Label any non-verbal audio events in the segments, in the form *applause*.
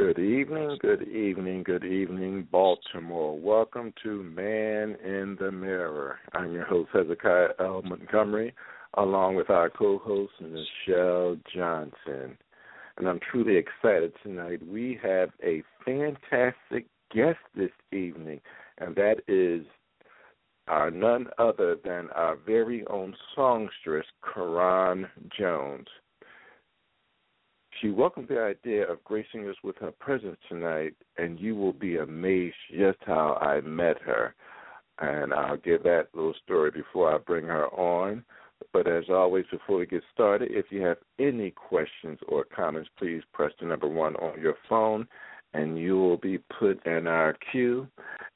Good evening, good evening, good evening, Baltimore. Welcome to Man in the Mirror. I'm your host, Hezekiah L. Montgomery, along with our co host, Nichelle Johnson. And I'm truly excited tonight. We have a fantastic guest this evening, and that is our none other than our very own songstress, Carronne Jones. She welcomed the idea of gracing us with her presence tonight, and you will be amazed just how I met her. And I'll give that little story before I bring her on. But as always, before we get started, if you have any questions or comments, please press the number one on your phone and you will be put in our queue.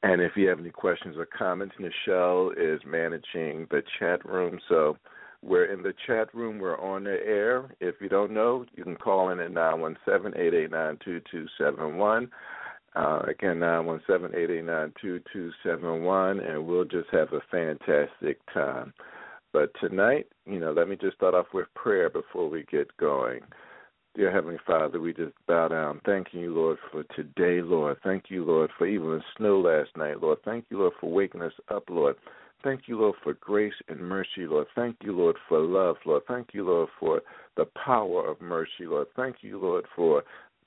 And if you have any questions or comments, Nichelle is managing the chat room. So we're in the chat room. We're on the air. If you don't know, you can call in at nine one seven eight eight nine two two seven one. Uh, again, nine one seven eight eight nine two two seven one, and we'll just have a fantastic time. But tonight, you know, let me just start off with prayer before we get going. Dear Heavenly Father, we just bow down, thanking you, Lord, for today, Lord. Thank you, Lord, for even the snow last night, Lord. Thank you, Lord, for waking us up, Lord. Thank you, Lord, for grace and mercy, Lord. Thank you, Lord, for love, Lord. Thank you, Lord, for the power of mercy, Lord. Thank you, Lord, for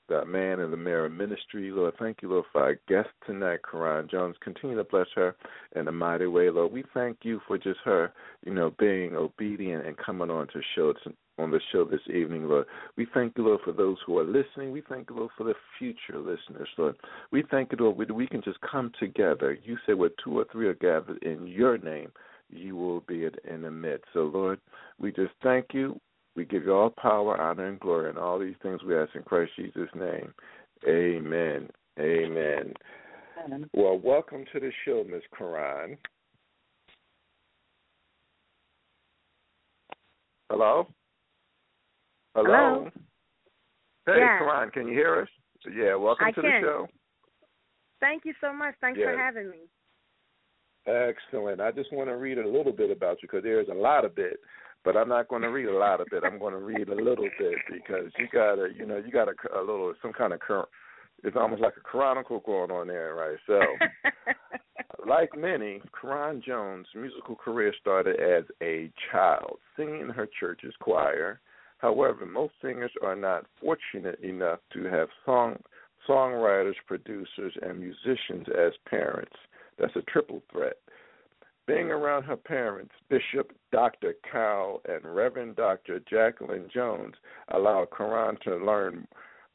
the man in the mirror ministry, Lord. Thank you, Lord, for our guest tonight, Carronne Jones. Continue to bless her in a mighty way, Lord. We thank you for just her, you know, being obedient and coming on to show on the show this evening, Lord. We thank you, Lord, for those who are listening. We thank you, Lord, for the future listeners, Lord. We thank you, Lord, we, we can just come together. You say where two or three are gathered in your name, you will be in the midst. So, Lord, we just thank you. We give you all power, honor, and glory, and all these things we ask in Christ Jesus' name. Amen. Amen. Amen. Well, welcome to the show, Ms. Carronne. Hello? Hello. Hello? Hey, yeah. Carronne, can you hear us? Yeah, welcome I to can. the show. Thank you so much. Thanks Yeah. for having me. Excellent. I just want to read a little bit about you because there's a lot of it, but I'm not going to read a lot of it. I'm going to read a little bit because you got a, you know, you got a, a little, some kind of current. It's almost like a chronicle going on there, right? So, *laughs* like many, Carronne Jones' musical career started as a child, singing in her church's choir. However, most singers are not fortunate enough to have song songwriters, producers, and musicians as parents. That's a triple threat. Being around her parents, Bishop Dr. Cal and Reverend Dr. Jacqueline Jones, allowed Carronne to learn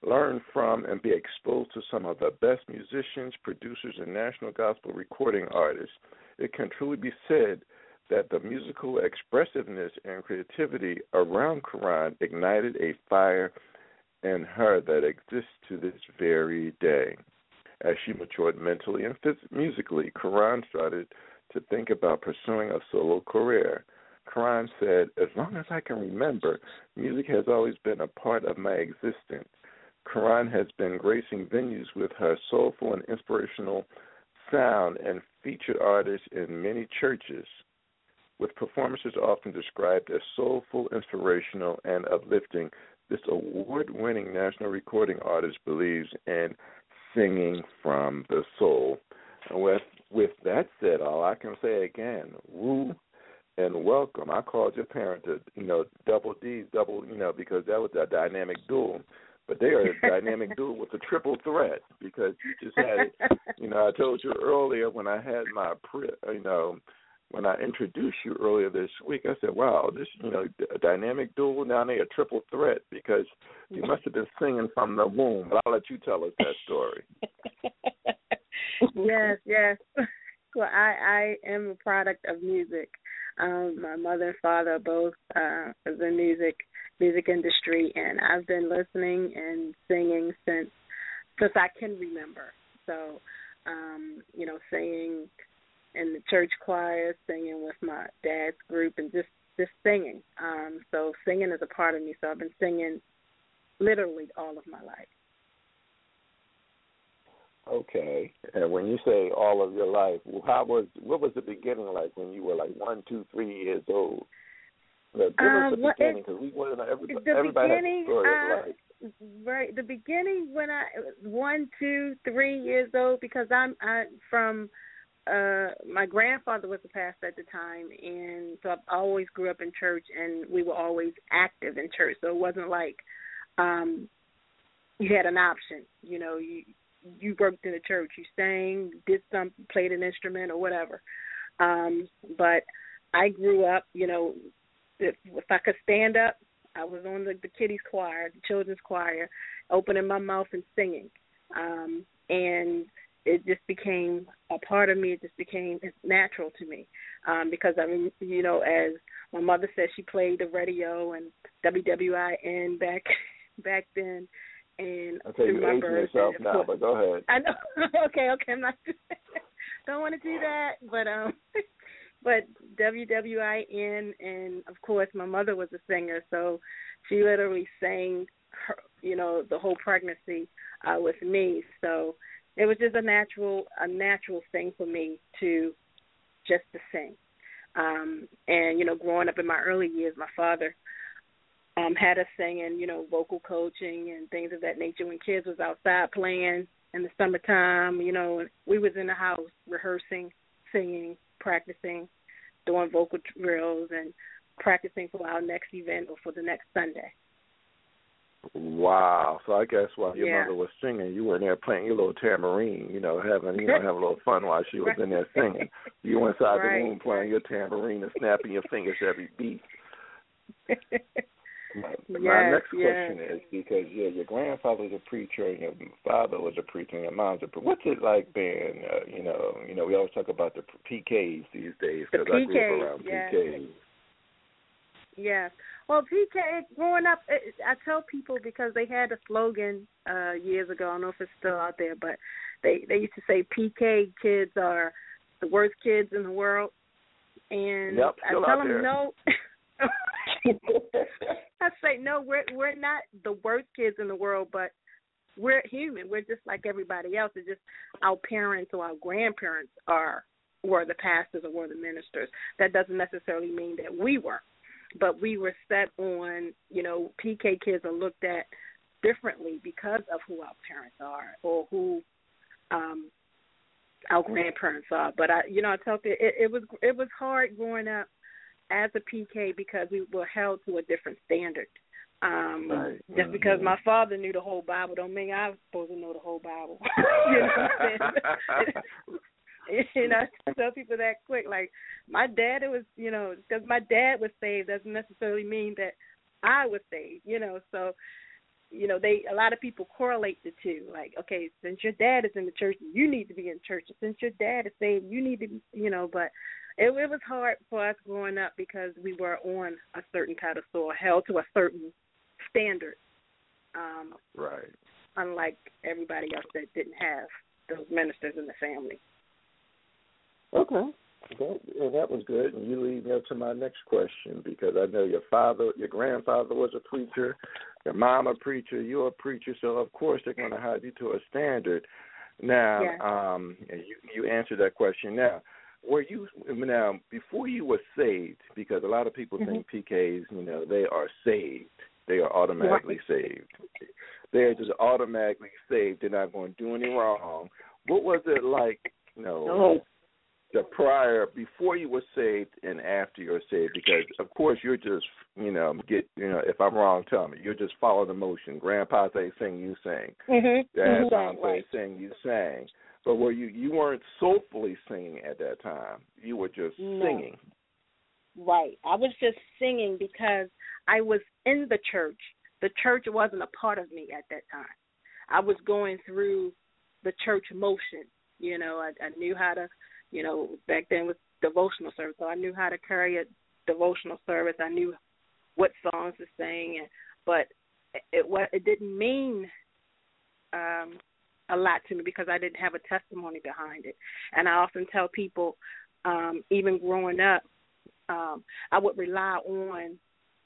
learn from and be exposed to some of the best musicians, producers, and national gospel recording artists. It can truly be said that the musical expressiveness and creativity around Carronne ignited a fire in her that exists to this very day. As she matured mentally and musically, Carronne started to think about pursuing a solo career. Carronne said, As long as I can remember, music has always been a part of my existence. Carronne has been gracing venues with her soulful and inspirational sound and featured artists in many churches, with performances often described as soulful, inspirational, and uplifting. This award winning national recording artist believes in singing from the soul. And with with that said, all I can say again, woo and welcome. I called your parent a you know double D, double you know because that was a dynamic duel. But they are a dynamic *laughs* duel with a triple threat because you just had it. You know, I told you earlier when I had my you know when I introduced you earlier this week, I said, "Wow, this you know a dynamic duel now they a triple threat because you must have been singing from the womb." But I'll let you tell us that story. *laughs* *laughs* yes, yes. *laughs* Well, I I am a product of music. Um, my mother and father are both uh, is in music music industry, and I've been listening and singing since since I can remember. So, um, you know, singing in the church choir, singing with my dad's group, and just just singing. Um, so singing is a part of me. So I've been singing literally all of my life. Okay. And when you say all of your life, how was what was the beginning like when you were like one, two, three years old? Now, give Um, us the beginning because we want to know everybody. the everybody has beginning, a story uh, of life. right the beginning when I one, two, three years old because I'm I from uh my grandfather was a pastor at the time and so I always grew up in church and we were always active in church. So it wasn't like um you had an option. You know, you you worked in the church, you sang, did some played an instrument or whatever. Um but I grew up, you know, if, if I could stand up, I was on the, the kiddies choir, the children's choir, opening my mouth and singing. Um, and it just became a part of me. It just became natural to me um, because I mean, you know, as my mother said, she played the radio and WWIN back *laughs* back then. And okay, you're aging yourself now, but go ahead. I know. *laughs* okay, okay, I'm not. *laughs* don't want to do that, but um, but WWIN, and of course, my mother was a singer, so she literally sang, her, you know, the whole pregnancy uh, with me. So it was just a natural, a natural thing for me to just to sing. Um, and you know, growing up in my early years, my father um had us singing, you know, vocal coaching and things of that nature when kids was outside playing in the summertime, you know, we was in the house rehearsing, singing, practicing, doing vocal drills, and practicing for our next event or for the next Sunday. Wow! So I guess while your yeah. mother was singing, you were in there playing your little tambourine, you know, having you know *laughs* having a little fun while she was in there singing. You were inside right. the room playing your tambourine and snapping your fingers every beat. *laughs* My, yes, my next question yes. is because yeah, your grandfather was a preacher and your father was a preacher and your mom's a preacher. What's it like being, uh, you know, you know, we always talk about the PKs these days because I grew up around. PKs. Yes. Well, PK growing up, it, I tell people because they had a slogan uh years ago. I don't know if it's still out there, but they they used to say PK kids are the worst kids in the world, and Yep, I tell them there. no. *laughs* I say no. We're we're not the worst kids in the world, but we're human. We're just like everybody else. It's just our parents or our grandparents are were the pastors or were the ministers. That doesn't necessarily mean that we were, but we were set on. You know, PK kids are looked at differently because of who our parents are or who um our grandparents are. But I, you know, I tell you, it, it was it was hard growing up as a PK because we were held to a different standard. Um Right. just because Mhm. my father knew the whole Bible don't mean I'm supposed to know the whole Bible. *laughs* you know what I'm saying? *laughs* *laughs* you know, I tell people that quick. Like my dad, it was you know, because my dad was saved doesn't necessarily mean that I was saved. You know, so you know they a lot of people correlate the two. Like, okay, since your dad is in the church, you need to be in church. Since your dad is saved, you need to be. You know, but it, it was hard for us growing up because we were on a certain pedestal, held to a certain standard. Um, Right. unlike everybody else that didn't have those ministers in the family. Okay. That, and that was good. And you lead me up to my next question because I know your father, your grandfather was a preacher, your mom a preacher, you're a preacher, so of course they're going to hold you to a standard. Now, Yeah. um, you you answered that question. Now, were you now before you were saved? Because a lot of people think PKs, you know, they are saved. They are automatically saved. They're just automatically saved. They're not going to do any wrong. What was it like? You know, No. The prior before you were saved and after you're saved because of course you're just you know get you know if i'm wrong tell me you're just following the motion grandpa say sing you sing Mhm. dad Mhm. mom say Right. sing you sang but were you you weren't soulfully singing at that time you were just No. singing Right. I was just singing because I was in the church. The church wasn't a part of me at that time. I was going through the church motion. You know, I, I knew how to, you know, back then was devotional service, so I knew how to carry a devotional service. I knew what songs to sing, and but it what it didn't mean um a lot to me because I didn't have a testimony behind it. And I often tell people, um, even growing up, um, I would rely on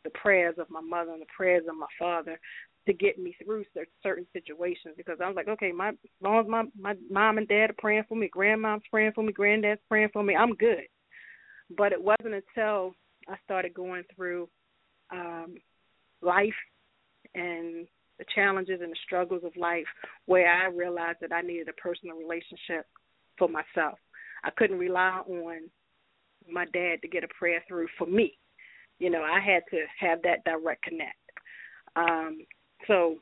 the prayers of my mother and the prayers of my father to get me through certain situations because I was like, okay, my as long as my my mom and dad are praying for me, grandmom's praying for me, granddad's praying for me, I'm good. But it wasn't until I started going through um life and the challenges and the struggles of life where I realized that I needed a personal relationship for myself. I couldn't rely on my dad to get a prayer through for me. You know, I had to have that direct connect. Um, so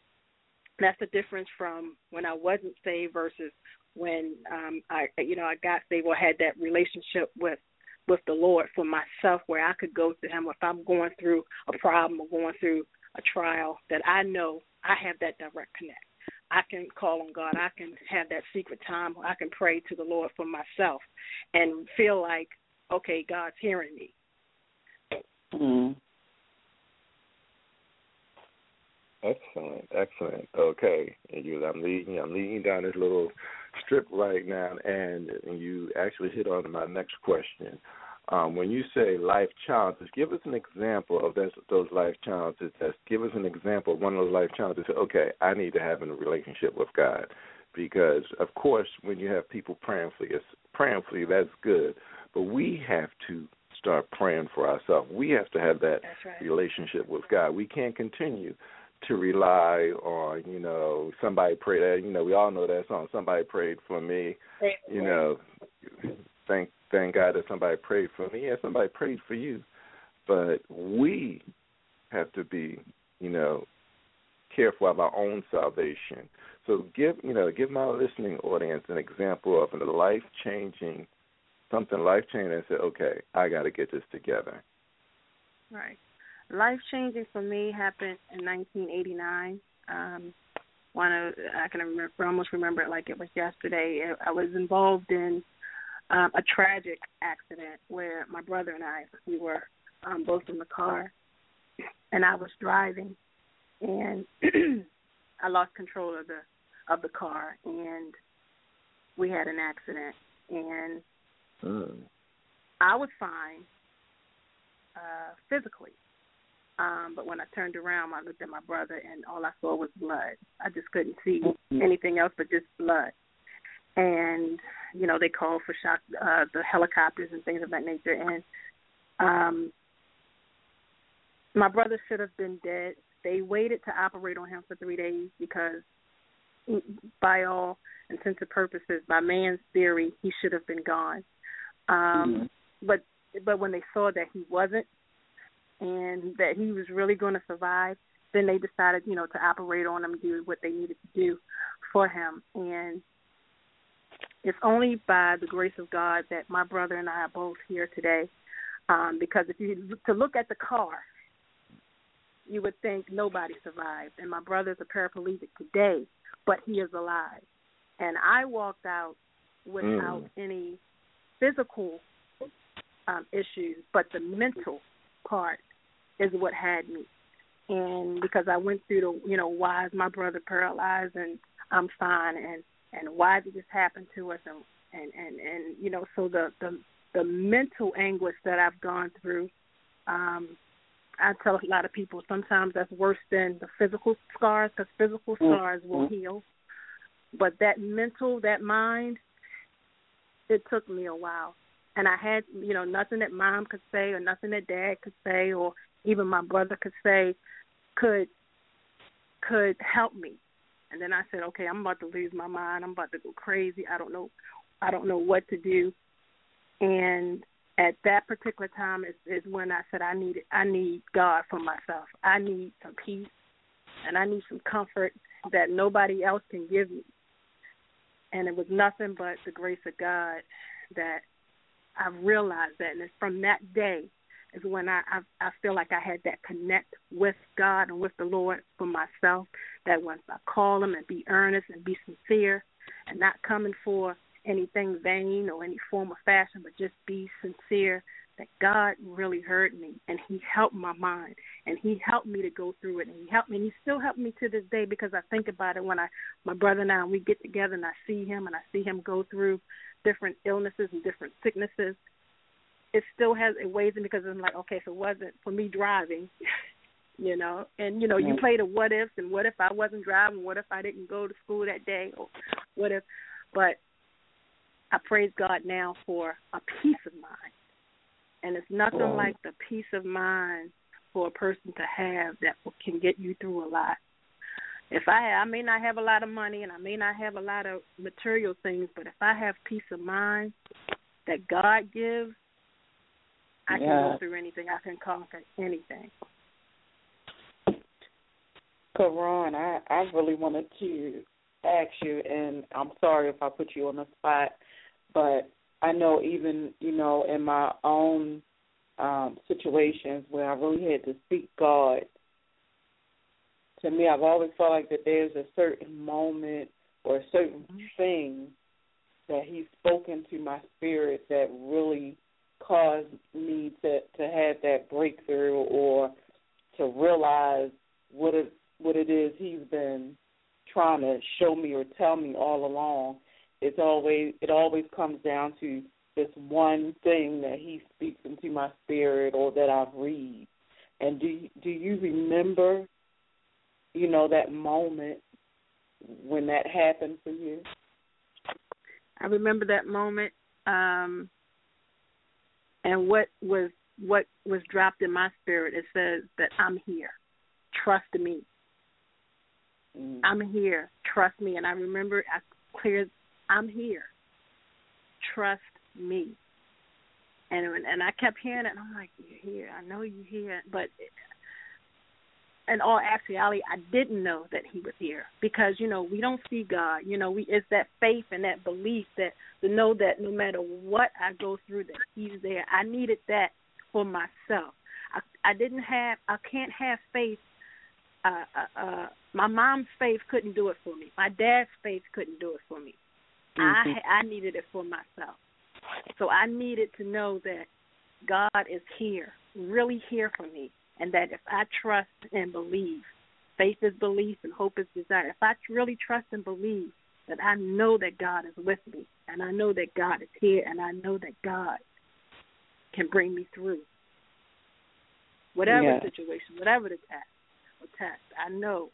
that's the difference from when I wasn't saved versus when um I you know I got saved or had that relationship with with the Lord for myself where I could go to him if I'm going through a problem or going through a trial that I know I have that direct connect. I can call on God. I can have that secret time. I can pray to the Lord for myself and feel like, okay, God's hearing me. Mm. Excellent, excellent. Okay, and you, I'm leading, I'm leading down this little strip right now, and, and you actually hit on my next question. Um, when you say life challenges, give us an example of those, those life challenges. That's, give us an example of one of those life challenges. Okay, I need to have a relationship with God, because of course, when you have people praying for you, praying for you, that's good. But we have to start praying for ourselves. We have to have that right. relationship with God. We can't continue to rely on, you know, somebody prayed that you know, we all know that song, Somebody Prayed for Me. You know, thank thank God that somebody prayed for me. Yeah, somebody prayed for you. But we have to be, you know, careful of our own salvation. So give you know, give my listening audience an example of a life changing something life changing and say, Okay, I gotta get this together. Right life changing for me happened in 1989. Um, one of I can remember, almost remember it like it was yesterday. I was involved in um, a tragic accident where my brother and I we were um, both in the car, and I was driving, and *clears throat* I lost control of the of the car, and we had an accident, and mm. I was fine uh, physically um, but when I turned around, I looked at my brother, and all I saw was blood. I just couldn't see mm-hmm. anything else but just blood. And you know, they called for shock, uh, the helicopters and things of that nature. And um, my brother should have been dead. They waited to operate on him for three days because, by all intents and purposes, by man's theory, he should have been gone. Um, mm-hmm. But but when they saw that he wasn't, and that he was really going to survive, then they decided, you know, to operate on him, do what they needed to do for him. And it's only by the grace of God that my brother and I are both here today. Um, because if you to look at the car, you would think nobody survived. And my brother's a paraplegic today, but he is alive. And I walked out without mm. any physical um, issues, but the mental part is what had me. And because I went through the, you know, why is my brother paralyzed and I'm fine, and and why did this happen to us, and and and and you know, so the the the mental anguish that I've gone through. Um, I tell a lot of people sometimes that's worse than the physical scars because physical mm-hmm. scars mm-hmm. will heal, but that mental, that mind, it took me a while and I had you know nothing that mom could say or nothing that dad could say or even my brother could say could could help me. And then I said, okay, I'm about to lose my mind. I'm about to go crazy. I don't know I don't know what to do. And at that particular time is, is when I said I need I need God for myself. I need some peace and I need some comfort that nobody else can give me. And it was nothing but the grace of God that I realized that, and it's from that day is when I, I I feel like I had that connect with God and with the Lord for myself. That once I call Him and be earnest and be sincere, and not coming for anything vain or any form of fashion, but just be sincere. That God really heard me and He helped my mind and He helped me to go through it and He helped me and He still helped me to this day because I think about it when I my brother and I we get together and I see him and I see him go through different illnesses and different sicknesses, it still has it weighs in because I'm like, okay, if it wasn't for me driving, *laughs* you know, and you know, you play the what ifs and what if I wasn't driving, what if I didn't go to school that day, or what if, but I praise God now for a peace of mind, and it's nothing oh. like the peace of mind for a person to have that can get you through a lot. If I I may not have a lot of money and I may not have a lot of material things, but if I have peace of mind that God gives, I can go through anything. I can conquer anything. Carronne, I I really wanted to ask you, and I'm sorry if I put you on the spot, but I know even you know in my own um, situations where I really had to seek God. To me, I've always felt like that there's a certain moment or a certain mm-hmm. thing that He's spoken to my spirit that really caused me to to have that breakthrough or to realize what it what it is He's been trying to show me or tell me all along. It's always it always comes down to this one thing that he speaks into my spirit or that I've read. And do do you remember, you know, that moment when that happened for you? I remember that moment, um, and what was what was dropped in my spirit. It says that I'm here. Trust me. Mm. I'm here. Trust me. And I remember I cleared. I'm here. Trust me. And and I kept hearing it, and I'm like, you're here. I know you're here, but in all actuality, I didn't know that He was here because you know we don't see God. You know, we it's that faith and that belief that to know that no matter what I go through, that He's there. I needed that for myself. I I didn't have. I can't have faith. Uh, uh, uh, my mom's faith couldn't do it for me. My dad's faith couldn't do it for me. Mm-hmm. I I needed it for myself. So I needed to know that God is here, really here for me, and that if I trust and believe, faith is belief and hope is desire. If I really trust and believe that I know that God is with me, and I know that God is here, and I know that God can bring me through whatever situation, whatever the task or test, I know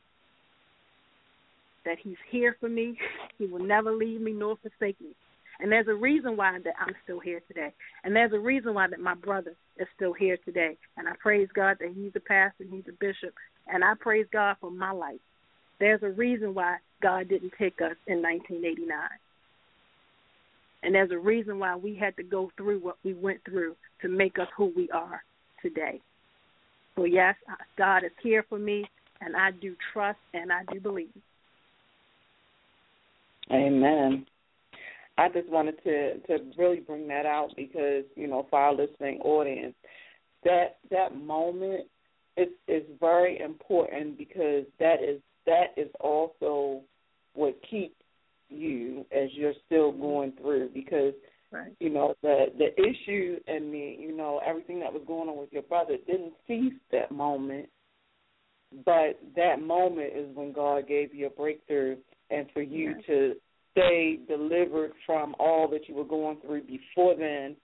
that He's here for me. He will never leave me nor forsake me. And there's a reason why that I'm still here today. And there's a reason why that my brother is still here today. And I praise God that he's a pastor, he's a bishop, and I praise God for my life. There's a reason why God didn't take us in 1989. And there's a reason why we had to go through what we went through to make us who we are today. So, yes, God is here for me, and I do trust and I do believe. Amen. I just wanted to to really bring that out because you know for our listening audience, that that moment is is very important because that is that is also what keeps you as you're still mm-hmm. going through because right. you know the the issue and the you know everything that was going on with your brother didn't cease that moment but that moment is when God gave you a breakthrough and for you to stay delivered from all that you were going through before then,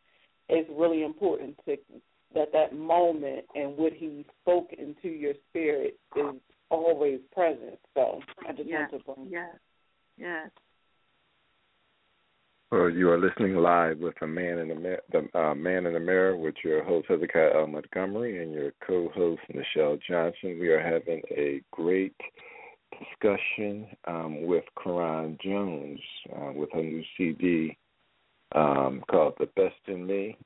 it's really important to that that moment and what he spoke into your spirit is always present. So I just yes. want to bring yes, yes. Well, you are listening live with the man in the, Mir- the uh, man in the mirror with your host Hezekiah L. Montgomery and your co-host Nichelle Johnson. We are having a great discussion um, with Carronne Jones uh, with her new CD um, called "The Best in Me."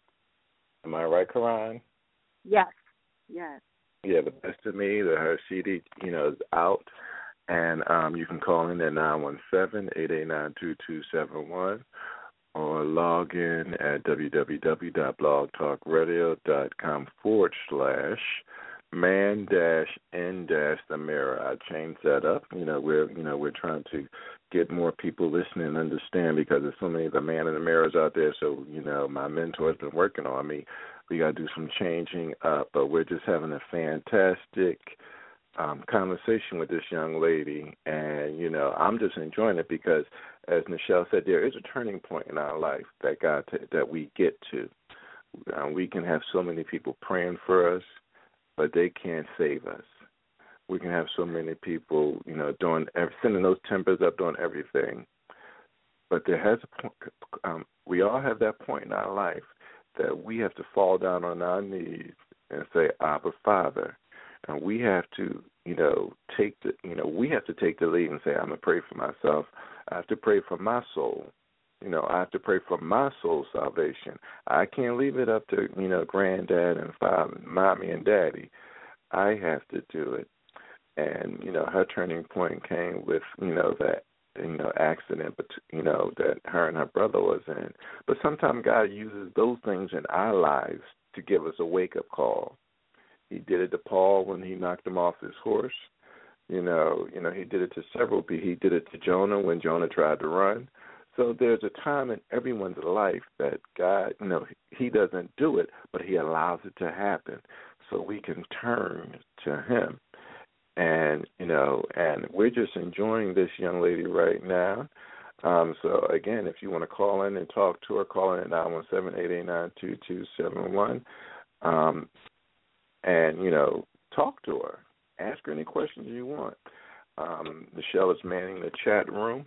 Am I right, Carronne? Yes. Yes. Yeah, "The Best in Me." The her CD, you know, is out, and um, you can call in at nine one seven eight eight nine two two seven one or log in at www.blogtalkradio.com forward slash man dash n dash the mirror. I changed that up. You know, we're you know we're trying to get more people listening and understand because there's so many of the man in the mirrors out there. So you know, my mentor's been working on me. We got to do some changing up, but we're just having a fantastic um conversation with this young lady and you know i'm just enjoying it because as nichelle said there is a turning point in our life that god that we get to um, we can have so many people praying for us but they can't save us. We can have so many people, you know, doing sending those tempers up, doing everything, but there has a point. Um, we all have that point in our life that we have to fall down on our knees and say, "Abba, Father," and we have to you know, take the, you know, we have to take the lead and say, I'm gonna pray for myself. I have to pray for my soul. You know, I have to pray for my soul salvation. I can't leave it up to you know, granddad and father, mommy and daddy. I have to do it. And you know, her turning point came with you know that you know accident, but you know that her and her brother was in. But sometimes God uses those things in our lives to give us a wake up call he did it to Paul when he knocked him off his horse. You know, you know, he did it to several people. He did it to Jonah when Jonah tried to run. So there's a time in everyone's life that God, you know, he doesn't do it, but he allows it to happen so we can turn to him. And, you know, and we're just enjoying this young lady right now. Um, so again, if you want to call in and talk to her, call in at nine one seven eight eight nine two two seven one. Um, and you know talk to her, ask her any questions you want. Um, Nichelle is manning the chat room.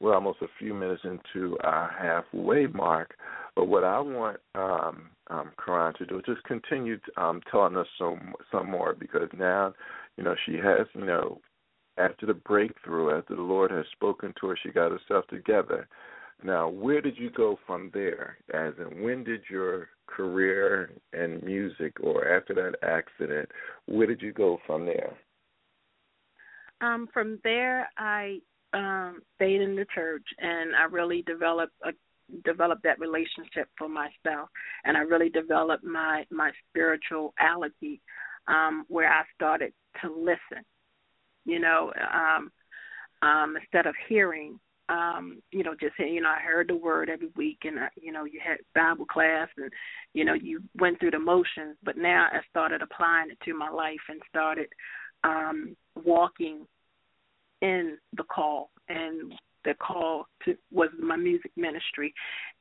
We're almost a few minutes into our halfway mark, but what I want um, um, Carronne to do is just continue um, telling us some some more because now, you know, she has, you know, after the breakthrough, after the Lord has spoken to her, she got herself together. Now, where did you go from there? As in, when did your career and music, or after that accident, where did you go from there? Um, from there, I um, stayed in the church, and I really developed a developed that relationship for myself, and I really developed my my spirituality, um, where I started to listen. You know, um, um, instead of hearing, um you know just you know i heard the word every week and uh, you know you had bible class and you know you went through the motions but now i started applying it to my life and started um walking in the call and the call to was my music ministry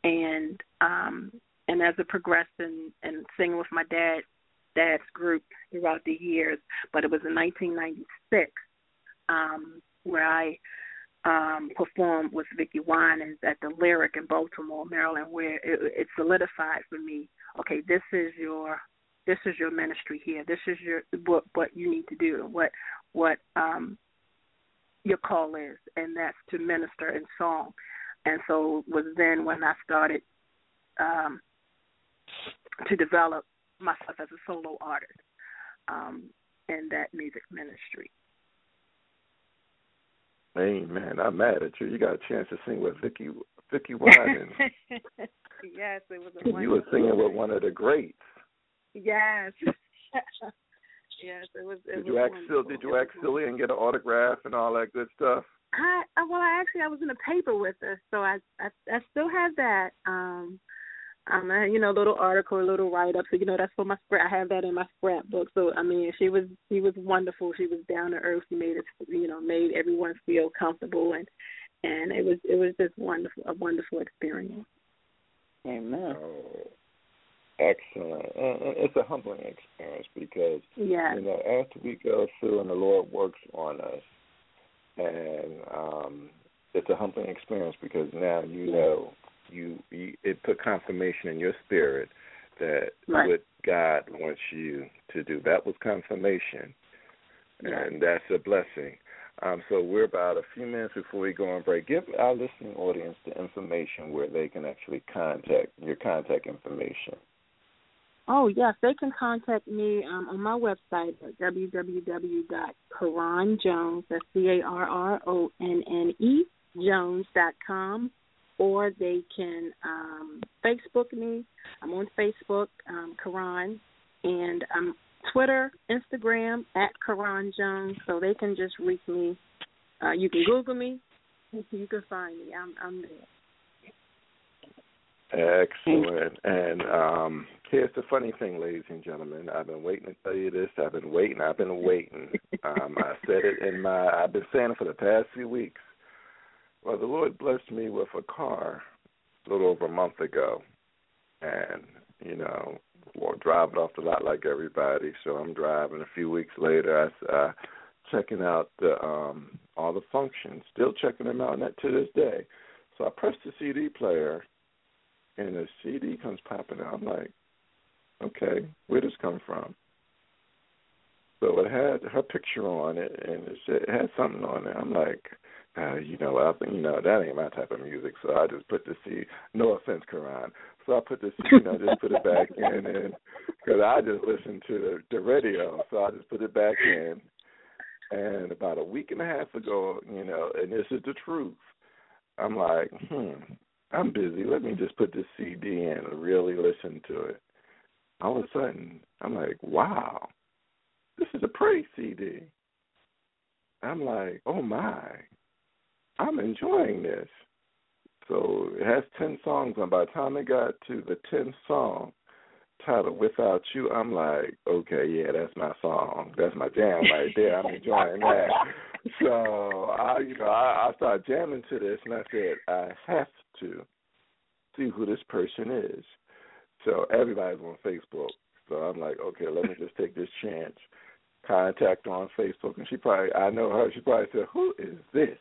and um and as it progressed and and singing with my dad dad's group throughout the years but it was in 1996 um where i um, performed with Vickie Winans at the Lyric in Baltimore, Maryland, where it, it solidified for me. Okay, this is your this is your ministry here. This is your what what you need to do. What what um, your call is, and that's to minister in song. And so it was then when I started um, to develop myself as a solo artist um, in that music ministry. Amen. I'm mad at you. You got a chance to sing with Vickie Vickie Winans. *laughs* yes, it was. A you were singing with one of the greats. Yes. *laughs* yes, it was. It did was you ask Sil, Did you ask Silly and get an autograph and all that good stuff? I, I well, I actually I was in the paper with her, so I I, I still have that. Um, um, I, you know, little article, a little write up. So you know, that's for my scrap. I have that in my scrapbook. So I mean, she was she was wonderful. She was down to earth. She made it, you know, made everyone feel comfortable, and and it was it was just wonderful, a wonderful experience. Amen. Oh, excellent. And it's a humbling experience because yeah. you know after we go through and the Lord works on us, and um, it's a humbling experience because now you know you, you it put confirmation in your spirit that right. what God wants you to do. That was confirmation, and that's a blessing. Um, so we're about a few minutes before we go on break. Give our listening audience the information where they can actually contact your contact information. Oh yes, they can contact me um, on my website at www.carronnejones. That's C A R R O N N E Jones dot com or they can um, Facebook me. I'm on Facebook, um, Carronne, and I'm Twitter, Instagram at Carronne Jones. So they can just reach me. Uh, you can Google me. *laughs* You can find me. I'm I'm there. Excellent. And um, here's the funny thing, ladies and gentlemen. I've been waiting to tell you this. I've been waiting. I've been waiting. Um, I said it in my. I've been saying it for the past few weeks. Well, the Lord blessed me with a car a little over a month ago, and you know, well, driving off the lot like everybody. So I'm driving. A few weeks later, I uh, checking out the um all the functions, still checking them out, and that to this day. So I press the CD player, and the CD comes popping out. I'm like, okay, where does this come from? So it had her picture on it, and it, said, it had something on it. I'm like, uh, you know, I think you know that ain't my type of music. So I just put the CD. No offense, Carronne. So I put this, you know, just put it back *laughs* in, and because I just listened to the, the radio, so I just put it back in. And about a week and a half ago, you know, and this is the truth. I'm like, hmm, I'm busy. Let me just put this CD in and really listen to it. All of a sudden, I'm like, wow, this is a praise CD. I'm like, oh my, I'm enjoying this. So it has 10 songs, and by the time it got to the 10th song, titled Without You, I'm like, okay, yeah, that's my song. That's my jam right there. I'm enjoying that. *laughs* *laughs* So I you know, I, I started jamming to this and I said, I have to see who this person is. So everybody's on Facebook. So I'm like, okay, let me just take this chance. Contact on Facebook and she probably I know her, she probably said, Who is this?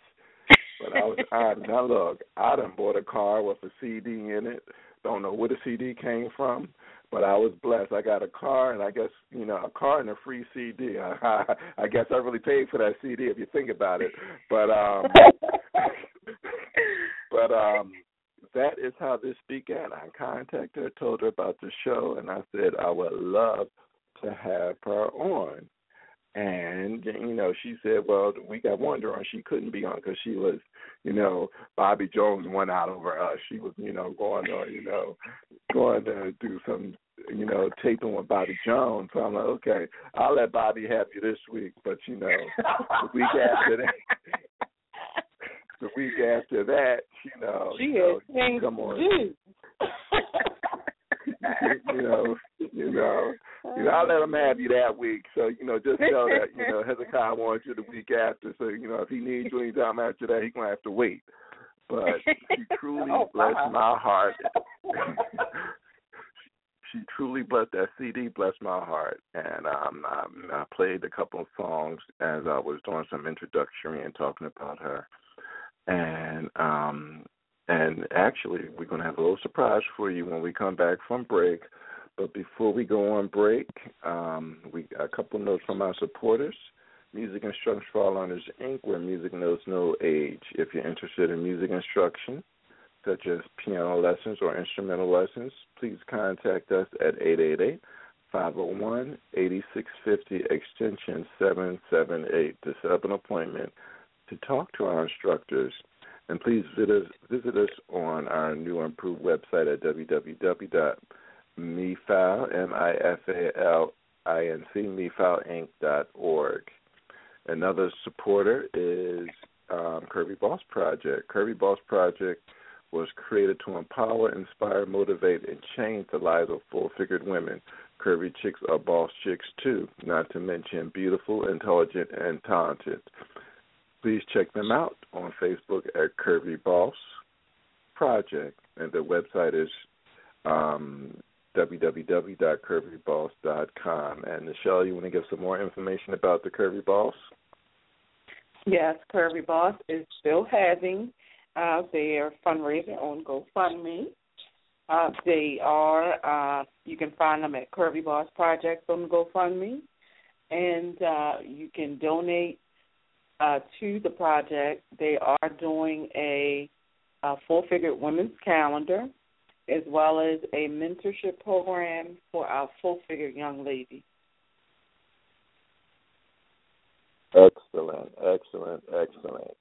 But I was I now look, I done bought a car with a CD in it. Don't know where the CD came from, but I was blessed. I got a car, and I guess you know a car and a free CD. I, *laughs* I guess I really paid for that CD if you think about it. But um, *laughs* but um, that is how this began. I contacted her, told her about the show, and I said I would love to have her on. And you know, she said, "Well, we got Wonder on. She couldn't be on because she was, you know, Bobby Jones won out over us. She was, you know, going on, you know, going to do some, you know, taping with Bobby Jones. So I'm like, okay, I'll let Bobby have you this week, but you know, the week *laughs* after that, the week after that, you know, she you know, come on, *laughs* you know, you know." You know, I'll let him have you that week. So, you know, just know that, you know, Hezekiah wants you the week after. So, you know, if he needs you anytime after that, he's going to have to wait. But she *laughs* truly oh, blessed wow. my heart. She truly blessed that CD, blessed my heart. And um, I, I played a couple of songs as I was doing some introductory and talking about her. And um, and actually, we're to have a little surprise for you when we come back from break. But before we go on break, um, we a couple notes from our supporters. Music Instruction for All Learners Inc., where music knows no age. If you're interested in music instruction, such as piano lessons or instrumental lessons, please contact us at 888 501 8650 extension 778 to set up an appointment to talk to our instructors. And please visit us, on our new improved website at www MIFAL, M-I-F-A-L-I-N-C, MIFALinc org. Another supporter is um, Curvy Boss Project. Curvy Boss Project was created to empower, inspire, motivate, and change the lives of full-figured women. Curvy chicks are boss chicks too, not to mention beautiful, intelligent, and talented. Please check them out on Facebook at Curvy Boss Project, and their website is um, www.curvyboss.com. And Nichelle, you want to give some more information about the Curvy Boss? Yes, Curvy Boss is still having uh, their fundraiser on GoFundMe. Uh, they are, uh, you can find them at Curvy Boss Project on GoFundMe, and uh, you can donate uh, to the project. They are doing a, a full figured women's calendar as well as a mentorship program for our full figured young ladies. Excellent, excellent, excellent.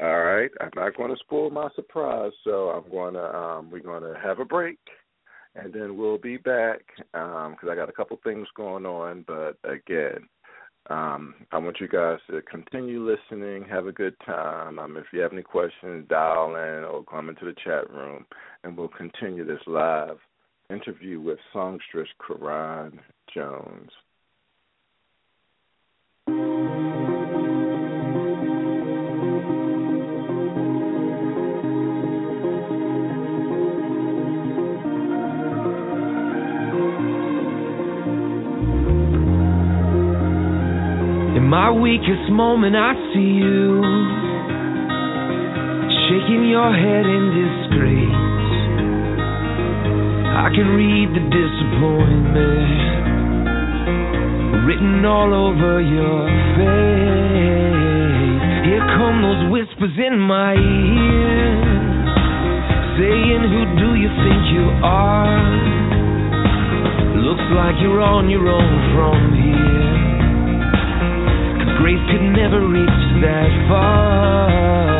All right, I'm not going to spoil my surprise, so I'm going to um, we're going to have a break, and then we'll be back because um, I got a couple things going on. But again, um, I want you guys to continue listening, have a good time. Um, if you have any questions, dial in or come into the chat room, and we'll continue this live interview with songstress Carronne Jones. Weakest moment, I see you shaking your head in disgrace. I can read the disappointment written all over your face. Here come those whispers in my ear, saying, Who do you think you are? Looks like you're on your own from here. Grace could never reach that far.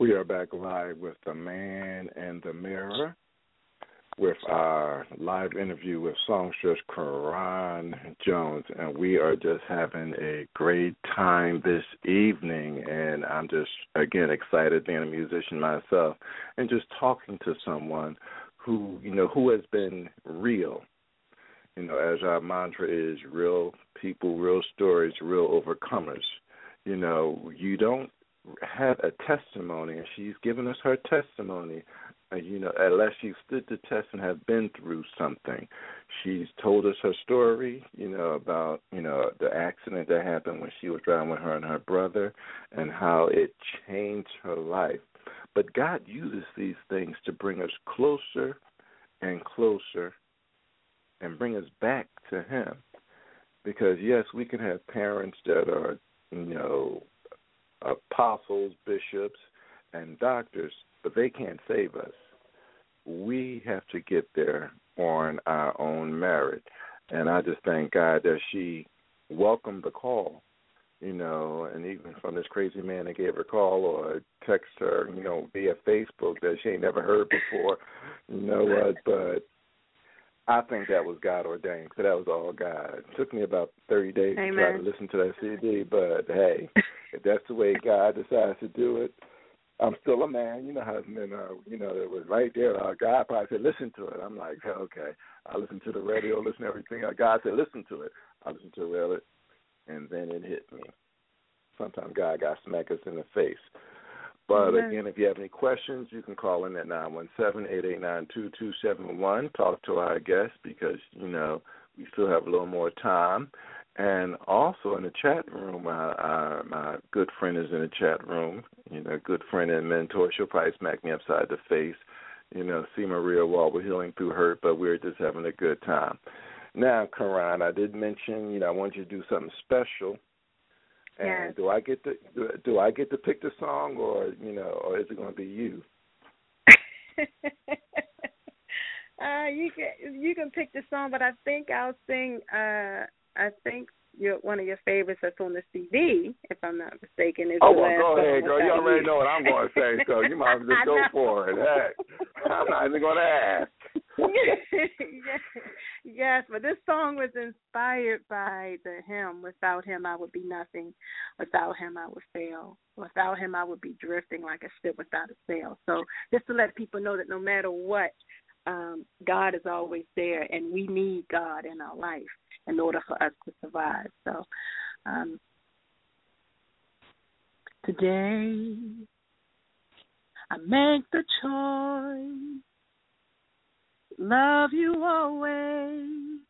We are back live with the man in the mirror with our live interview with songstress Carronne Jones, and we are just having a great time this evening. And I'm just again excited being a musician myself, and just talking to someone who you know who has been real. You know, as our mantra is, real people, real stories, real overcomers. You know, you don't have a testimony, and she's given us her testimony. You know, unless you stood the test and have been through something, she's told us her story. You know about you know the accident that happened when she was driving with her and her brother, and how it changed her life. But God uses these things to bring us closer and closer, and bring us back to Him. Because yes, we can have parents that are you know apostles, bishops, and doctors, but they can't save us. we have to get there on our own merit. And I just thank God that she welcomed the call, you know, and even from this crazy man that gave her a call or text her, you know, via Facebook that she ain't never heard before. You know what? But I think that was God ordained. So that was all God. It took me about thirty days Amen. to try to listen to that CD, but hey, *laughs* if that's the way God decides to do it, I'm still a man. You know how men are. You know, it was right there. Uh, God probably said, "Listen to it." I'm like, okay. I listen to the radio, listen to everything. Uh, God said, "Listen to it." I listened to it, and then it hit me. Sometimes God got smack us in the face. But Amen. again, if you have any questions, you can call in at nine one seven eight eight nine two two seven one. Talk to our guest because you know we still have a little more time. And also in the chat room, uh, uh, my good friend is in the chat room. You know, good friend and mentor. She'll probably smack me upside the face. You know, see Maria while we're healing through hurt, but we're just having a good time. Now, Carronne, I did mention, you know, I want you to do something special. And Yes. do I get to do, do I get to pick the song, or you know, or is it going to be you? *laughs* uh, you can you can pick the song, but I think I'll sing. Uh, I think your one of your favorites that's on the CD, if I'm not mistaken, is Oh the well, last go ahead, girl. You already know what I'm going to say, so you might as well *laughs* just go for it. Heck, I'm not even going to ask. Yes, *laughs* yes, but this song was inspired by the hymn. Without him, I would be nothing. Without him, I would fail. Without him, I would be drifting like a ship without a sail. So just to let people know that no matter what, um, God is always there, and we need God in our life in order for us to survive. So um, today, I make the choice love you always.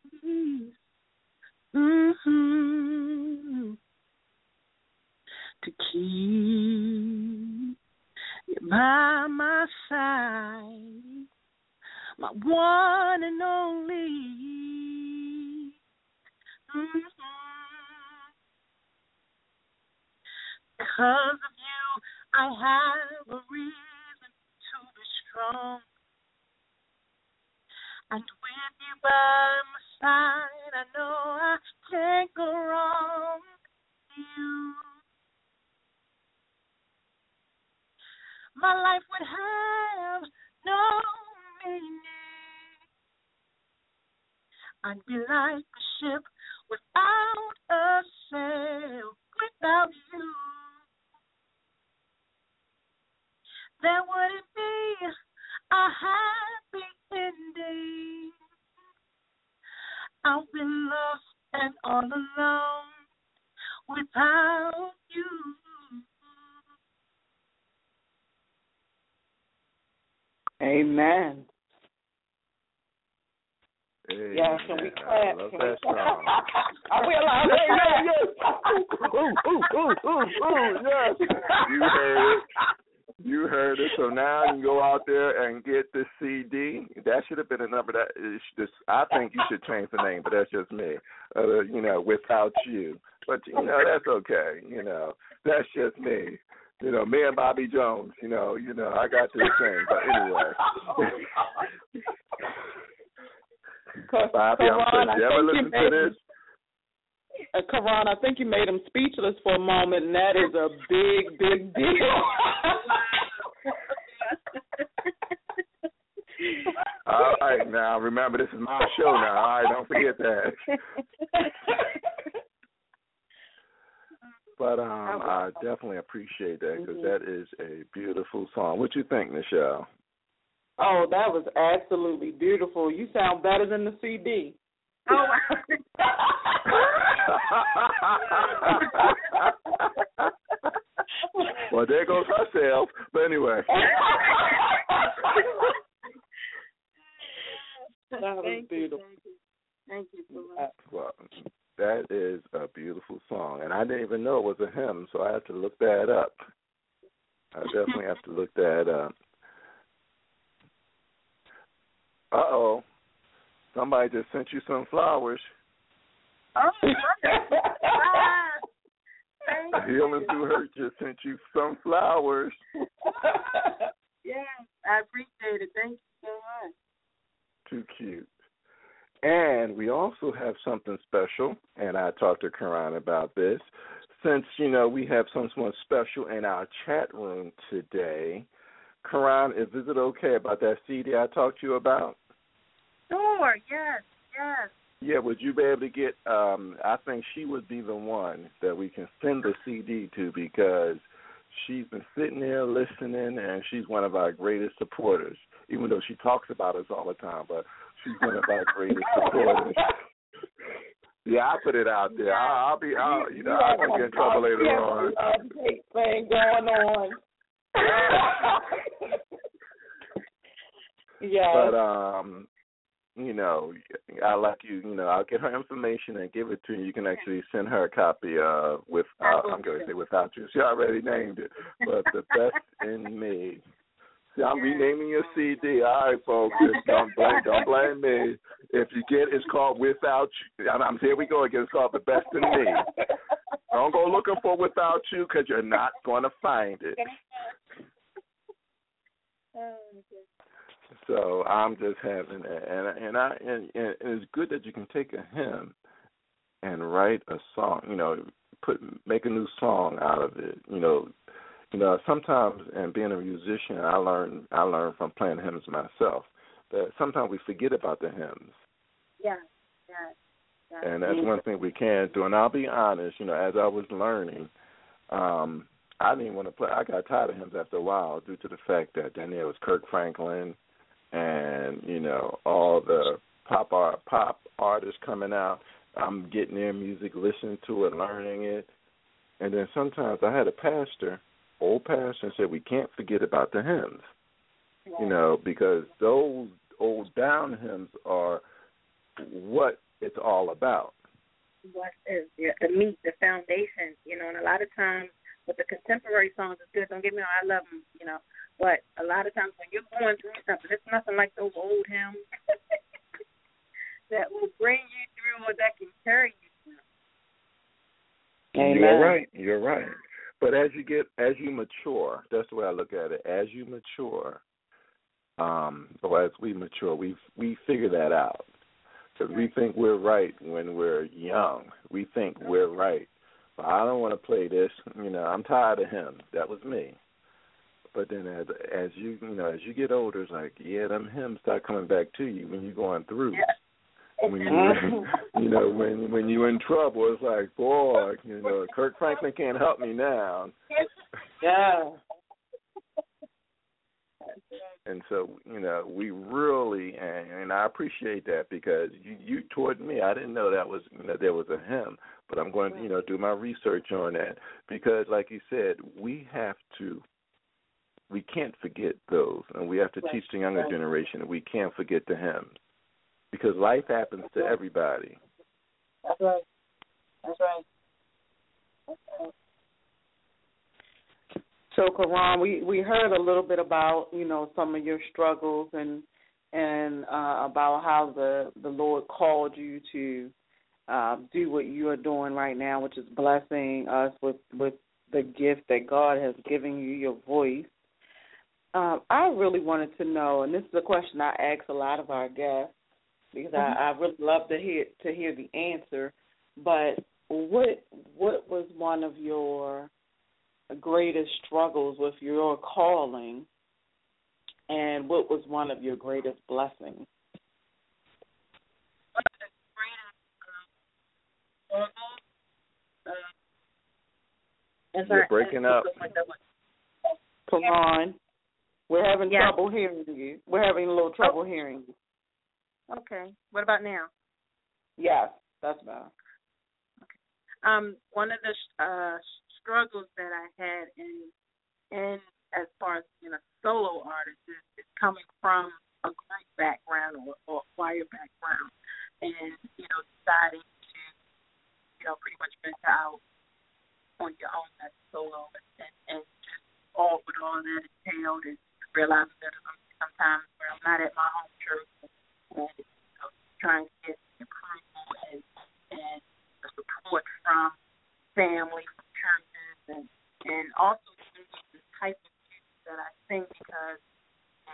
hmm To keep you by my side, my one and only. hmm Because of you, I have a reason to be strong. And with you by my side, I know I can't go wrong. You, my life would have no meaning. I'd be like a ship Jones. You know, you know, I got this thing. But anyway. *laughs* Bobby, I'm Carronne, saying, you ever think you listen to this? Uh, Carronne, I think you made him speechless for a moment, and that is a big, big deal. All right, now remember this is my show now. All right, don't forget that. *laughs* But um, I definitely appreciate that because Mhm. is a beautiful song. What you think, Nichelle? oh, that was absolutely beautiful. You sound better than the CD. *laughs* Oh, *laughs* well, there goes herself. But anyway, *laughs* that was Thank you, beautiful. Thank you so much. well, that is a beautiful song, and I didn't even know it was a hymn, so I have to look that up. I definitely have to look that up. Uh oh. Somebody just sent you some flowers. Oh. *laughs* Healing through hurt just sent you some flowers. *laughs* Yes, I appreciate it. Thank you so much. too cute. And we also have something special, and I talked to Carronne about this. Since, you know, we have someone special in our chat room today, Carronne, is, is it okay about that CD I talked to you about? Sure, yes, yes. Yeah, would you be able to get? Um, I think she would be the one that we can send the CD to because she's been sitting there listening, and she's one of our greatest supporters. Even though she talks about us all the time, but she's one of our greatest supporters. Yeah, I put it out there. I'll, I'll be, I'll, you know, I won't get in trouble later on. Thing going on. *laughs* yeah. But um, you know, I like you. You know, I'll get her information and give it to you. You can actually send her a copy uh with. Uh, I'm going to say without you. She already named it, but the best in me. I'm renaming your CD. All right, folks. Just don't blame, don't blame me. If you get, it's called Without You. I'm, I'm here. We go again. It's called The Best in Me. Don't go looking for Without You because you're not going to find it. So I'm just having and and I and, and it's good that you can take a hymn and write a song. You know, put make a new song out of it. You know, you know sometimes and being a musician, I learn I learn from playing hymns myself that sometimes we forget about the hymns. Yeah, yeah. yeah. And that's one thing we can do. And I'll be honest, you know, as I was learning, um, I didn't want to play. I got tired of hymns after a while due to the fact that then there was Kirk Franklin and you know all the pop art pop artists coming out. I'm getting their music, listening to it, learning it, and then sometimes I had a pastor, old pastor, said we can't forget about the hymns, you know, because those old down hymns are what it's all about. What is the, the meat, the foundation, you know, and a lot of times with the contemporary songs, it's good. Don't get me wrong, I love them, you know, but a lot of times when you're going through something, it's nothing like those old hymns *laughs* that will bring you through or that can carry you through. Amen. You're right. You're right. But as you get, as you mature, that's the way I look at it. As you mature, um, or as we mature, we we figure that out because we think we're right when we're young. We think we're right. But I don't want to play this. You know, I'm tired of him. That was me. But then as as you you know as you get older, it's like yeah, them hymns start coming back to you when you're going through. When you uh-huh. you know when when you're in trouble, it's like boy, you know Kirk Franklin can't help me now. Yeah. And so you know we really and, and I appreciate that because you you taught me. I didn't know that was you know, there was a hymn, but I'm going to you know do my research on that because like you said, we have to we can't forget those, and we have to Right. teach the younger Right. generation that we can't forget the hymns because life happens to everybody. That's right. That's right. That's right. So, Carronne, we we heard a little bit about you know some of your struggles and and uh, about how the the Lord called you to uh, do what you are doing right now, which is blessing us with with the gift that God has given you, your voice. Um, I really wanted to know, and this is a question I ask a lot of our guests because I, mm-hmm. I really love to hear to hear the answer. But what what was one of your greatest struggles with your calling, and what was one of your greatest blessings? You're breaking up. Carronne, we're having Yeah. trouble hearing you. We're having a little trouble hearing you. Okay. What about now? Yes, that's better. Um, one of the uh, struggles that I had in in as far as being a solo artist is, is coming from a group background or, or choir background, and you know deciding to you know pretty much venture out on your own as a solo and, and just all with all that entailed and realizing that sometimes where I'm not at my home church and you know, trying to get approval and and support from family, from churches, and and also the type of music that I sing because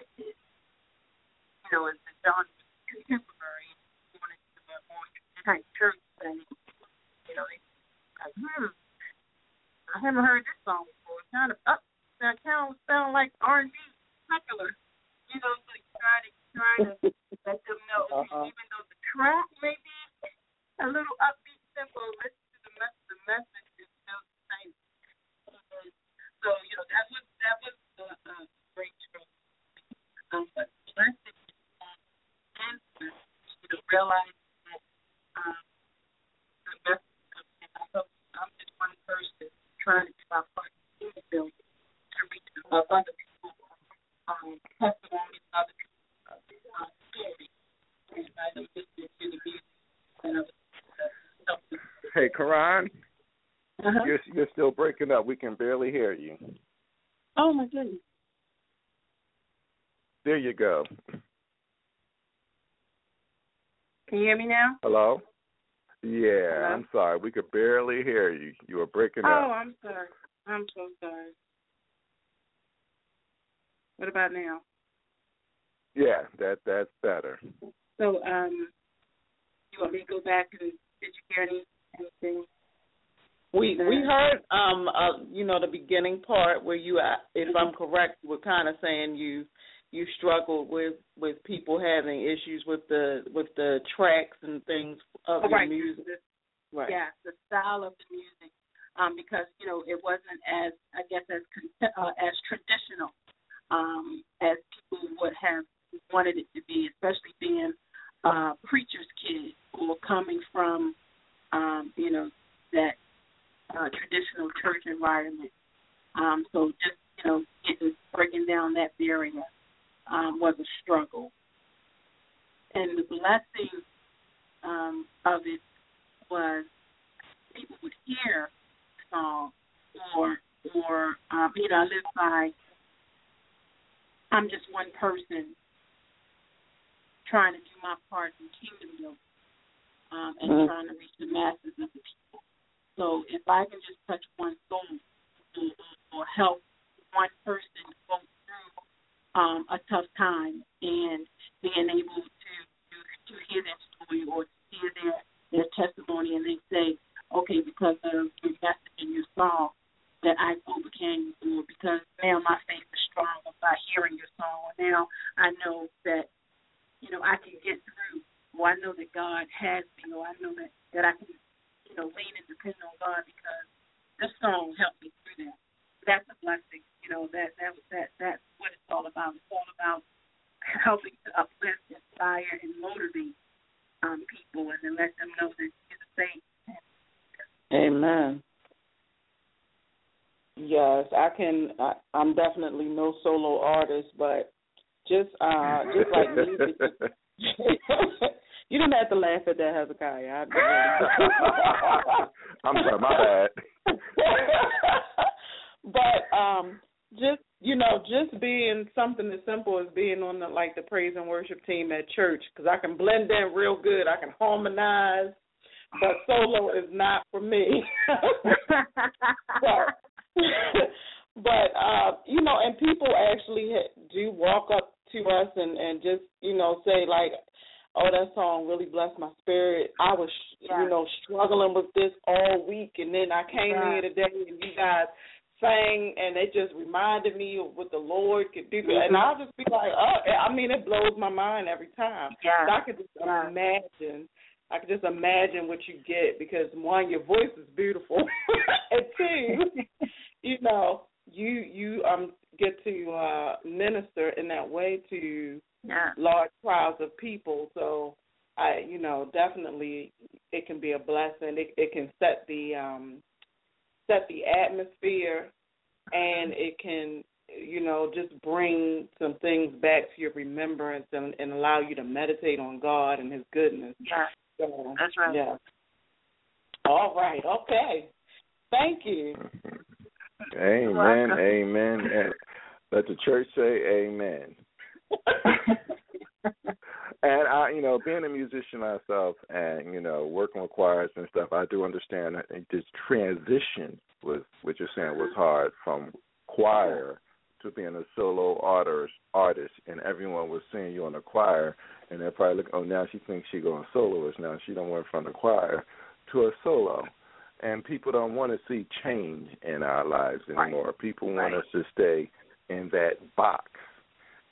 it, it you know it's the genre of type church thing. You know, they like, hmm, I haven't heard this song before. It kind of up, that kind of sound like R and B secular. You know, so you try to try to *laughs* let them know, Uh-huh. even though the track may be a little upbeat, simple, listen to the message. The message is still the same. So you know that was that was a, a great show. Um, but blessing and you know realize that um, the message of I'm just one person trying to do my part in the building to reach other people, um, testimonies, other people, Hey, Carronne, Uh-huh. you're you're still breaking up. We can barely hear you. Oh my goodness. There you go. Can you hear me now? Hello. Yeah, Hello? I'm sorry. We could barely hear you. You were breaking Oh, up. Oh, I'm sorry. I'm so sorry. What about now? Yeah, that that's better. So, um, you want me to go back and did you hear any anything? We we heard um uh you know the beginning part where you uh, if I'm correct were kind of saying you you struggled with with people having issues with the with the tracks and things of Oh, your right. music. The- Right. Yeah, the style of the music, um, because you know it wasn't as I guess as uh, as traditional um, as people would have wanted it to be, especially being uh, preacher's kid or coming from um, you know that uh, traditional church environment. Um, so just you know getting breaking down that barrier um, was a struggle, and the blessing um, of it was people would hear the song or or um, you know I live by I'm just one person trying to do my part in kingdom building um, and Mhm. trying to reach the masses of the people. So if I can just touch one soul or, or help one person go through um, a tough time and being able to to, to hear their story or to hear their their testimony and they say, okay, because of your message and your song that I overcame you, or because now my faith is stronger by hearing your song. Or now I know that, you know, I can get through or I know that God has me or I know that, that I can, you know, lean and depend on God because this song helped me through that. That's a blessing. You know, that that that that's what it's all about. It's all about helping to uplift, inspire and motivate um, people and then let them know that you're the same. Amen. Yes, I can. I, I'm definitely no solo artist, but just uh, just like music. *laughs* you didn't have to laugh at that, Hezekiah. *laughs* I'm sorry, my bad. *laughs* but um, just you know, just being something as simple as being on the like the praise and worship team at church, because I can blend in real good. I can harmonize, but solo is not for me. but but uh you know and people actually ha- do walk up to us and and just you know say like oh that song really blessed my spirit i was Yeah. you know struggling with this all week and then i came here today and you guys sang and it just reminded me of what the lord could do and i'll just be like oh i mean it blows my mind every time Yeah. so i could just Yeah. imagine I could just imagine what you get because one, your voice is beautiful, *laughs* and two, *laughs* you know, you you um get to uh minister in that way to yeah. large crowds of people. So I, you know, definitely it can be a blessing. It it can set the um set the atmosphere, and it can you know just bring some things back to your remembrance and, and allow you to meditate on God and His goodness. Yeah. So, That's right. Yeah. All right. Okay. Thank you. amen, amen. Let the church say amen. *laughs* And I, you know, being a musician myself, and you know, working with choirs and stuff, I do understand that this transition was, what you're saying, was hard from choir to being a solo artist, artist, and everyone was seeing you in the choir, and they're probably looking, oh, now she thinks she's going soloist. Now she don't went from the choir to a solo, and people don't want to see change in our lives anymore. Right. People want Right. us to stay in that box.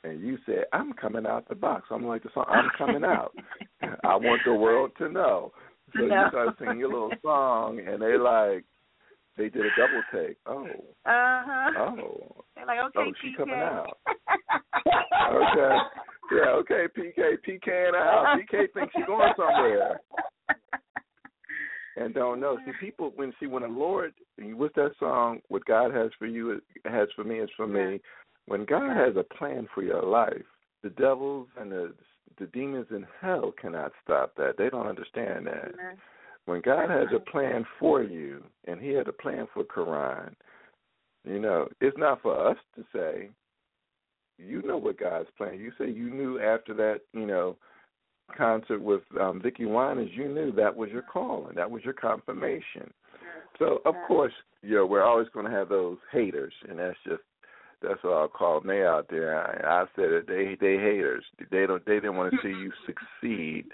And you said, I'm coming out the box. I'm like the song, I'm coming out. *laughs* I want the world to know. So To you start singing your little song, and they like, they did a double take. Oh, Uh huh. oh, They're like, okay, oh, she PK. coming out. *laughs* okay, yeah, okay, PK, PK in the. PK thinks she's going somewhere and don't know. See, people when see when the Lord, what's that song? What God has for you has for me is for me. When God has a plan for your life, the devils and the the demons in hell cannot stop that. They don't understand that. When God has a uh-huh. plan for you, and He had a plan for Carronne, you know, it's not for us to say. You know what God's plan. You say you knew after that, you know, concert with um Vickie Winans, you knew that was your calling. That was your confirmation. So of course, you know, we're always going to have those haters, and that's just that's what I'll call them. They out there. I, I said it. They they haters. They don't. They didn't want to see you *laughs* succeed.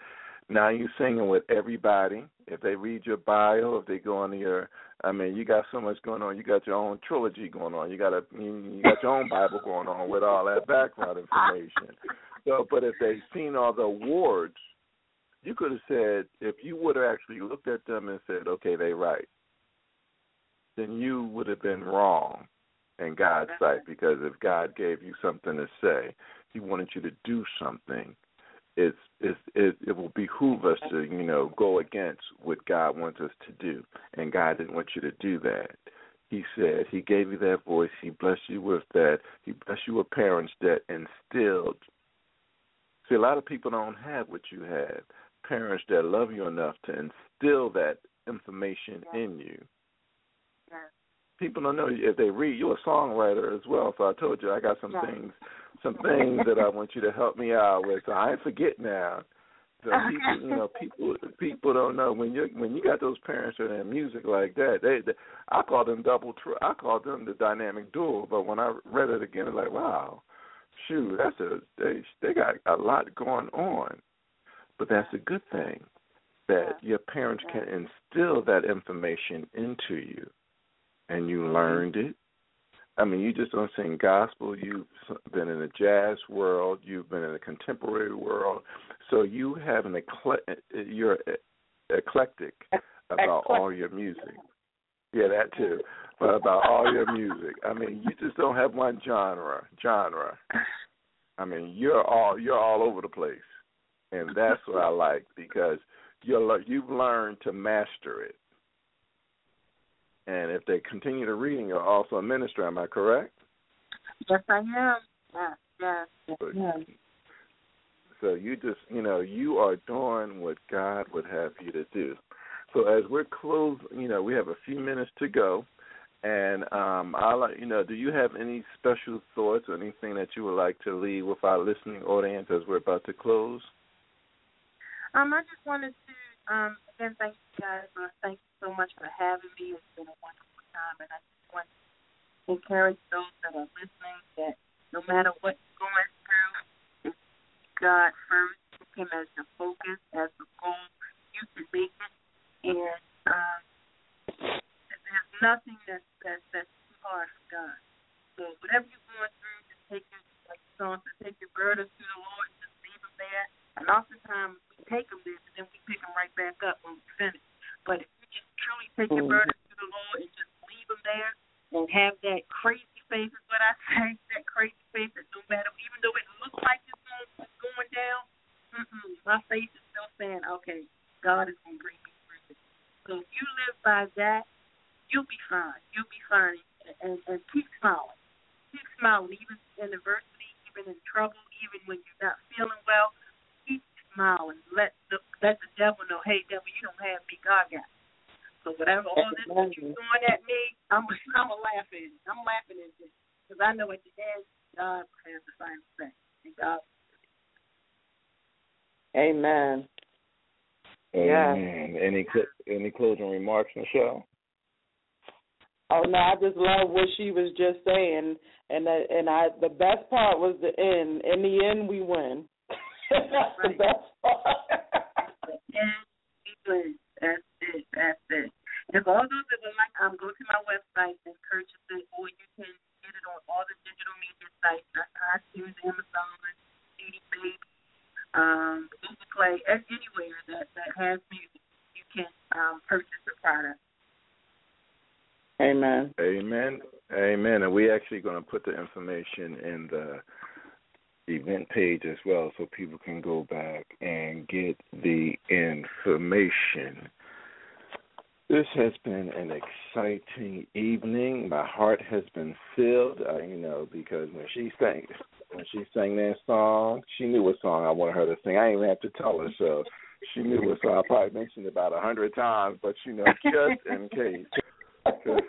Now you're singing with everybody. If they read your bio, if they go on your, I mean, you got so much going on. You got your own trilogy going on. You got a, you got your own Bible going on with all that background information. So, but if they've seen all the awards, you could have said if you would have actually looked at them and said, okay, they right, then you would have been wrong in God's sight because if God gave you something to say, He wanted you to do something. It's, it's it it will behoove us to you know go against what God wants us to do, and God didn't want you to do that. He said He gave you that voice. He blessed you with that. He blessed you with parents that instilled. See, a lot of people don't have what you have. Parents that love you enough to instill that information in you. People don't know if they read you're a songwriter as well so i told you i got some Right. things some things that i want you to help me out with so i forget now. So people you know people people don't know. When you when you got those parents that have music like that they, they i call them double tr- i call them the dynamic duo but when i read it again it's like wow shoot that's a they they got a lot going on but that's a good thing that your parents can instill that information into you and you mm-hmm. learned it. I mean, you just don't sing gospel. You've been in the jazz world. You've been in the contemporary world. So you have an ecle- you're eclectic about all your music. Yeah, that too. But about all your music. I mean, you just don't have one genre. Genre. I mean, you're all you're all over the place, and that's what I like because you're you've learned to master it. And if they continue to reading, you're also a minister. Am I correct? Yes, I am. Yes, yes. But- Yeah. So you just, you know, you are doing what God would have you to do. So as we're close, you know, we have a few minutes to go, and um, I'll let you know. Do you have any special thoughts or anything that you would like to leave with our listening audience as we're about to close? Um, I just wanted to um again thank you guys for thank you so much for having me. It's been a wonderful time and I just want to encourage those that are listening that no matter what you're going through, if God first, him as the focus, as the goal, you can make it and um nothing that's that's that's too hard for God. So whatever you're going through, just take your like the song says, take your burdens to the Lord and just leave them there. And oftentimes we take them there, and then we pick them right back up when we finish. But if you just truly take your Mhm. burdens to the Lord and just leave them there, and have that crazy faith is what I say, *laughs* that crazy faith that no matter, even though it looks like it's going, it's going down, mm-mm, my faith is still saying, okay, God is going to bring me through this. So if you live by that, you'll be fine. You'll be fine, and, and keep smiling. Keep smiling, even in adversity, even in trouble, even when you're not feeling well. Keep smiling. Let the let the devil know, hey, devil, you don't have me. God got. Me. So whatever all this that you're throwing at me, I'm *laughs* I'm a laughing. I'm laughing at this because I know at the end God has the final say. And God. Amen. Yeah. Amen. Any cl- any closing remarks, Nichelle? Oh no, I just love what she was just saying, and that, and I the best part was the end. In the end, we win. That's *laughs* the best part. win. That's it. That's it. For all those that would like, um, go to my website and purchase it, or you can get it on all the digital media sites, iTunes, Amazon, CD Baby, um, Google Play, anywhere that that has music, you can um, purchase the product. Amen. Amen. Amen. And we actually going to put the information in the event page as well so people can go back and get the information. This has been an exciting evening. My heart has been filled, uh, you know, because when she sang when she sang that song, she knew what song I wanted her to sing. I didn't even have to tell her, so she knew what song. I probably mentioned it about a hundred times, but you know, just in case.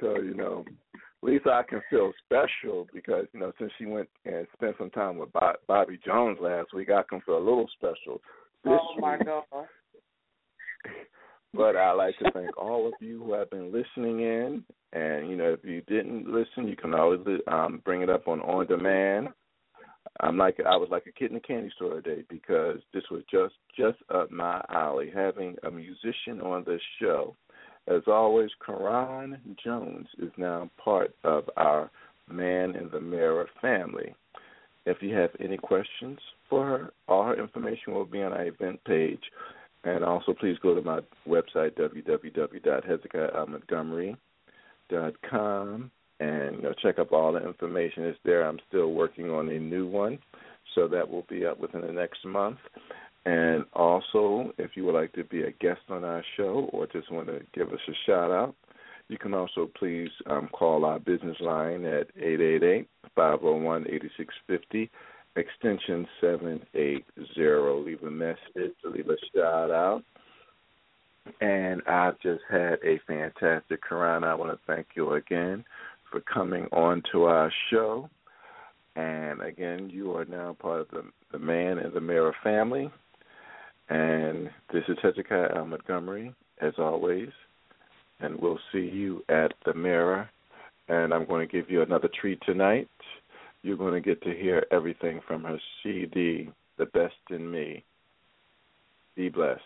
So you know, at least I can feel special because you know since she went and spent some time with Bobby Jones last week, I can feel a little special. This oh my week. God. *laughs* But I'd like to thank all of you who have been listening in, and you know if you didn't listen, you can always um, bring it up on on demand. I'm like I was like a kid in a candy store today because this was just just up my alley. Having a musician on this show as always, Carronne Jones is now part of our Man in the Mirror family. If you have any questions for her, all her information will be on our event page. And also, please go to my website, www.hezekiahmontgomery.com, and you know, check up all the information. It's there. I'm still working on a new one, so that will be up within the next month. And also, if you would like to be a guest on our show or just want to give us a shout out, you can also please um, call our business line at 888 501 8650, extension 780. Leave a message, leave a shout out. And I've just had a fantastic Carronne. I want to thank you again for coming on to our show. And again, you are now part of the, the Man and the Mirror family. And this is Hezekiah L. Montgomery, as always. And we'll see you at the mirror. And I'm going to give you another treat tonight. You're going to get to hear everything from her CD, The Best in Me. Be blessed.